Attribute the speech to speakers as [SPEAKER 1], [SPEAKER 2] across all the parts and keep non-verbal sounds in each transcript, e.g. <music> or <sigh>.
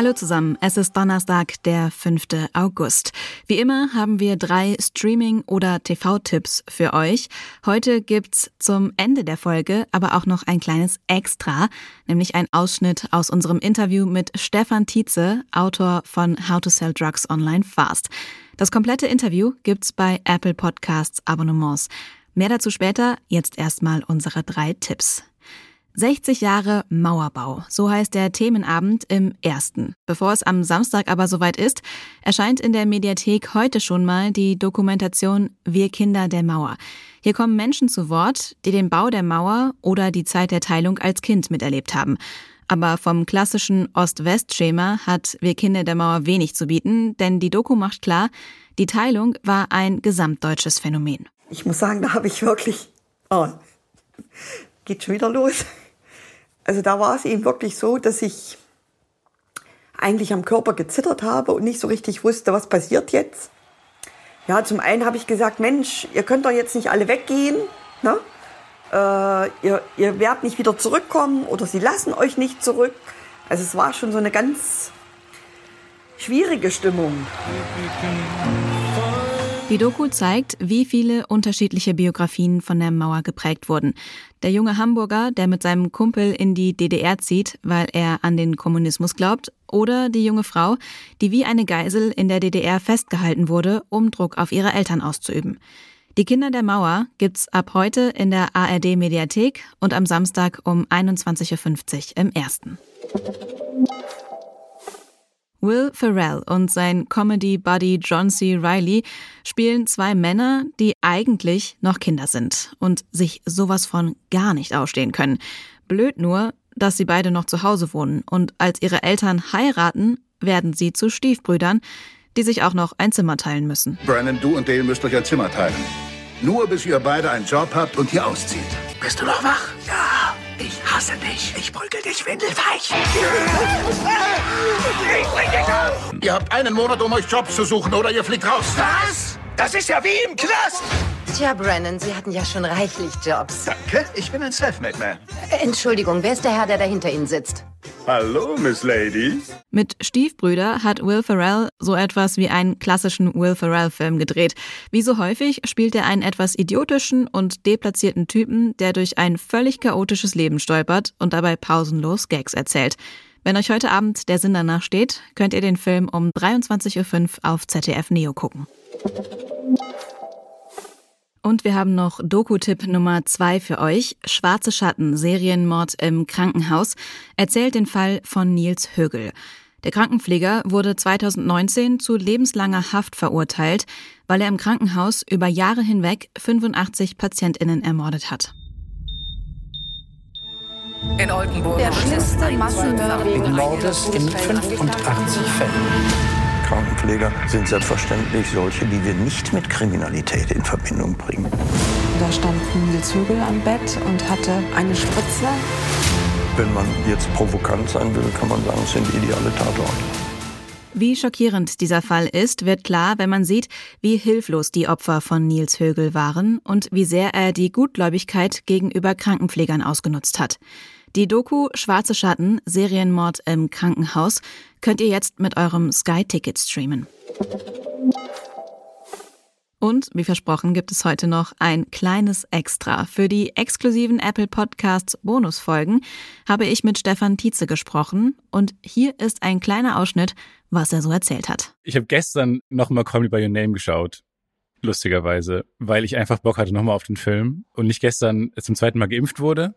[SPEAKER 1] Hallo zusammen, es ist Donnerstag, der 5. August. Wie immer haben wir drei Streaming- oder TV-Tipps für euch. Heute gibt's zum Ende der Folge aber auch noch ein kleines Extra, nämlich ein Ausschnitt aus unserem Interview mit Stefan Tietze, Autor von How to Sell Drugs Online Fast. Das komplette Interview gibt's bei Apple Podcasts Abonnements. Mehr dazu später, jetzt erstmal unsere drei Tipps. 60 Jahre Mauerbau, so heißt der Themenabend im ersten. Bevor es am Samstag aber soweit ist, erscheint in der Mediathek heute schon mal die Dokumentation Wir Kinder der Mauer. Hier kommen Menschen zu Wort, die den Bau der Mauer oder die Zeit der Teilung als Kind miterlebt haben. Aber vom klassischen Ost-West-Schema hat Wir Kinder der Mauer wenig zu bieten, denn die Doku macht klar, die Teilung war ein gesamtdeutsches Phänomen.
[SPEAKER 2] Ich muss sagen, da habe ich wirklich, oh, geht schon wieder los. Also da war es eben wirklich so, dass ich eigentlich am Körper gezittert habe und nicht so richtig wusste, was passiert jetzt. Ja, zum einen habe ich gesagt, Mensch, ihr könnt doch jetzt nicht alle weggehen. Ne? Äh, ihr, ihr werdet nicht wieder zurückkommen oder sie lassen euch nicht zurück. Also es war schon so eine ganz schwierige Stimmung.
[SPEAKER 1] Die Doku zeigt, wie viele unterschiedliche Biografien von der Mauer geprägt wurden. Der junge Hamburger, der mit seinem Kumpel in die DDR zieht, weil er an den Kommunismus glaubt, oder die junge Frau, die wie eine Geisel in der DDR festgehalten wurde, um Druck auf ihre Eltern auszuüben. Die Kinder der Mauer gibt's ab heute in der ARD Mediathek und am Samstag um 21.50 Uhr im ersten. Will Ferrell und sein Comedy-Buddy John C. Riley spielen zwei Männer, die eigentlich noch Kinder sind und sich sowas von gar nicht ausstehen können. Blöd nur, dass sie beide noch zu Hause wohnen und als ihre Eltern heiraten, werden sie zu Stiefbrüdern, die sich auch noch ein Zimmer teilen müssen.
[SPEAKER 3] Brandon, du und Dale müsst euch ein Zimmer teilen. Nur bis ihr beide einen Job habt und hier auszieht.
[SPEAKER 4] Bist du noch wach? Ja. Ich hasse dich. Ich prügel dich windelweich.
[SPEAKER 3] Ich bring dich um. Ihr habt einen Monat, um euch Jobs zu suchen oder ihr fliegt raus.
[SPEAKER 4] Was? Das ist ja wie im Knast.
[SPEAKER 5] Tja, Brennan, Sie hatten ja schon reichlich Jobs.
[SPEAKER 3] Danke, ich bin ein Selfmade Man.
[SPEAKER 5] Entschuldigung, wer ist der Herr, der da hinter Ihnen sitzt?
[SPEAKER 3] Hallo, Miss Lady.
[SPEAKER 1] Mit Stiefbrüder hat Will Ferrell so etwas wie einen klassischen Will Ferrell-Film gedreht. Wie so häufig spielt er einen etwas idiotischen und deplatzierten Typen, der durch ein völlig chaotisches Leben stolpert und dabei pausenlos Gags erzählt. Wenn euch heute Abend der Sinn danach steht, könnt ihr den Film um 23.05 Uhr auf ZDF Neo gucken. Und wir haben noch Doku-Tipp Nummer zwei für euch. Schwarze Schatten, Serienmord im Krankenhaus, erzählt den Fall von Nils Högel. Der Krankenpfleger wurde 2019 zu lebenslanger Haft verurteilt, weil er im Krankenhaus über Jahre hinweg 85 PatientInnen ermordet hat.
[SPEAKER 6] In Oldenburg
[SPEAKER 7] der schlimmste Massenmörder
[SPEAKER 8] wegen Mordes in 85 Fällen.
[SPEAKER 9] Krankenpfleger sind selbstverständlich solche, die wir nicht mit Kriminalität in Verbindung bringen.
[SPEAKER 7] Da stand Nils Hügel am Bett und hatte eine Spritze.
[SPEAKER 9] Wenn man jetzt provokant sein will, kann man sagen, es sind ideale Tatorte.
[SPEAKER 1] Wie schockierend dieser Fall ist, wird klar, wenn man sieht, wie hilflos die Opfer von Nils Högel waren und wie sehr er die Gutgläubigkeit gegenüber Krankenpflegern ausgenutzt hat. Die Doku Schwarze Schatten, Serienmord im Krankenhaus könnt ihr jetzt mit eurem Sky-Ticket streamen. Und wie versprochen gibt es heute noch ein kleines Extra. Für die exklusiven Apple Podcasts Bonusfolgen habe ich mit Stefan Tietze gesprochen und hier ist ein kleiner Ausschnitt, was er so erzählt hat.
[SPEAKER 10] Ich habe gestern nochmal Call Me By Your Name geschaut lustigerweise, weil ich einfach Bock hatte nochmal auf den Film und nicht gestern zum zweiten Mal geimpft wurde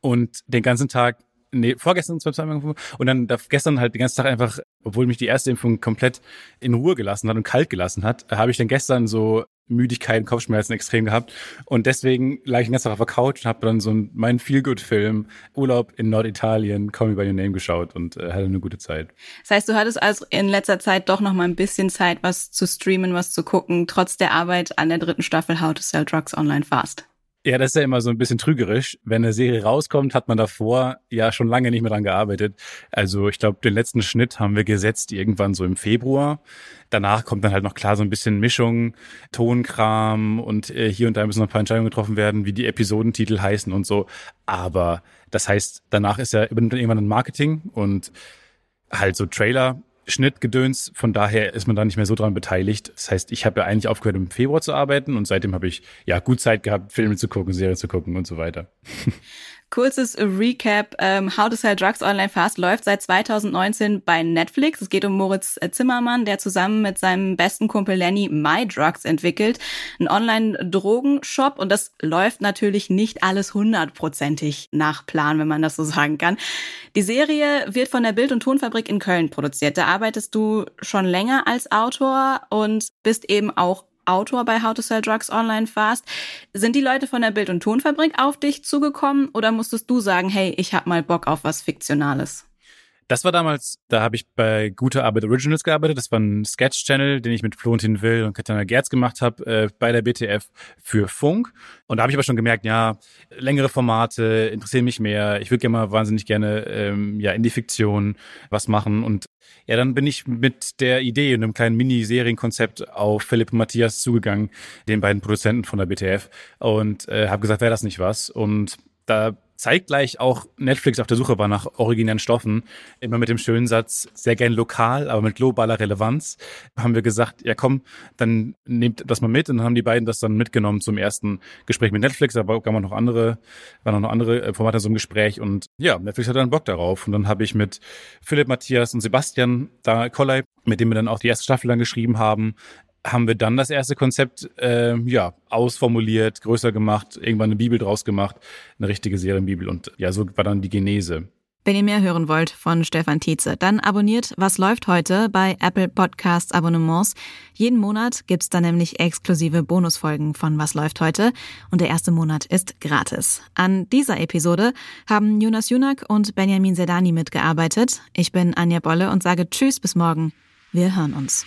[SPEAKER 10] und den ganzen Tag nee, vorgestern zum zweiten Mal und dann gestern halt den ganzen Tag einfach, obwohl mich die erste Impfung komplett in Ruhe gelassen hat und kalt gelassen hat, habe ich dann gestern so Müdigkeit, Kopfschmerzen extrem gehabt und deswegen lag ich den ganzen Tag auf der Couch und habe dann so einen, meinen Feel-Good-Film Urlaub in Norditalien, Call Me By Your Name geschaut und äh, hatte eine gute Zeit.
[SPEAKER 1] Das heißt, du hattest also in letzter Zeit doch noch mal ein bisschen Zeit, was zu streamen, was zu gucken, trotz der Arbeit an der dritten Staffel How to Sell Drugs Online Fast.
[SPEAKER 10] Ja, das ist ja immer so ein bisschen trügerisch. Wenn eine Serie rauskommt, hat man davor ja schon lange nicht mehr dran gearbeitet. Also ich glaube, den letzten Schnitt haben wir gesetzt irgendwann so im Februar. Danach kommt dann halt noch klar so ein bisschen Mischung, Tonkram und äh, hier und da müssen noch ein paar Entscheidungen getroffen werden, wie die Episodentitel heißen und so. Aber das heißt, danach ist ja irgendwann ein Marketing und halt so Trailer Schnittgedöns. Von daher ist man da nicht mehr so dran beteiligt. Das heißt, ich habe ja eigentlich aufgehört, im Februar zu arbeiten und seitdem habe ich ja gut Zeit gehabt, Filme zu gucken, Serien zu gucken und so weiter. <laughs>
[SPEAKER 1] Kurzes Recap. Ähm, How to Sell Drugs Online Fast läuft seit 2019 bei Netflix. Es geht um Moritz Zimmermann, der zusammen mit seinem besten Kumpel Lenny My Drugs entwickelt. Ein Online-Drogenshop und das läuft natürlich nicht alles hundertprozentig nach Plan, wenn man das so sagen kann. Die Serie wird von der Bild- und Tonfabrik in Köln produziert. Da arbeitest du schon länger als Autor und bist eben auch Autor bei How to Sell Drugs Online Fast. Sind die Leute von der Bild- und Tonfabrik auf dich zugekommen oder musstest du sagen, hey, ich hab mal Bock auf was Fiktionales?
[SPEAKER 10] Das war damals, da habe ich bei Gute Arbeit Originals gearbeitet. Das war ein Sketch-Channel, den ich mit Florentin Will und Katana Gerz gemacht habe äh, bei der BTF für Funk. Und da habe ich aber schon gemerkt, ja, längere Formate interessieren mich mehr. Ich würde gerne mal wahnsinnig gerne ähm, ja in die Fiktion was machen. Und ja, dann bin ich mit der Idee und einem kleinen Mini-Serienkonzept auf Philipp und Matthias zugegangen, den beiden Produzenten von der BTF, und äh, habe gesagt, wäre das nicht was? Und da zeitgleich auch Netflix auf der Suche war nach originären Stoffen, immer mit dem schönen Satz, sehr gern lokal, aber mit globaler Relevanz, haben wir gesagt, ja komm, dann nehmt das mal mit. Und dann haben die beiden das dann mitgenommen zum ersten Gespräch mit Netflix, aber gab noch andere, waren noch andere äh, Formate so im Gespräch. Und ja, Netflix hat dann Bock darauf. Und dann habe ich mit Philipp, Matthias und Sebastian da Kollei, mit dem wir dann auch die erste Staffel dann geschrieben haben, haben wir dann das erste Konzept äh, ja ausformuliert, größer gemacht, irgendwann eine Bibel draus gemacht, eine richtige Serienbibel und ja, so war dann die Genese.
[SPEAKER 1] Wenn ihr mehr hören wollt von Stefan Tietze, dann abonniert Was läuft heute bei Apple Podcasts Abonnements. Jeden Monat gibt's da nämlich exklusive Bonusfolgen von Was läuft heute und der erste Monat ist gratis. An dieser Episode haben Jonas Junak und Benjamin Sedani mitgearbeitet. Ich bin Anja Bolle und sage Tschüss bis morgen. Wir hören uns.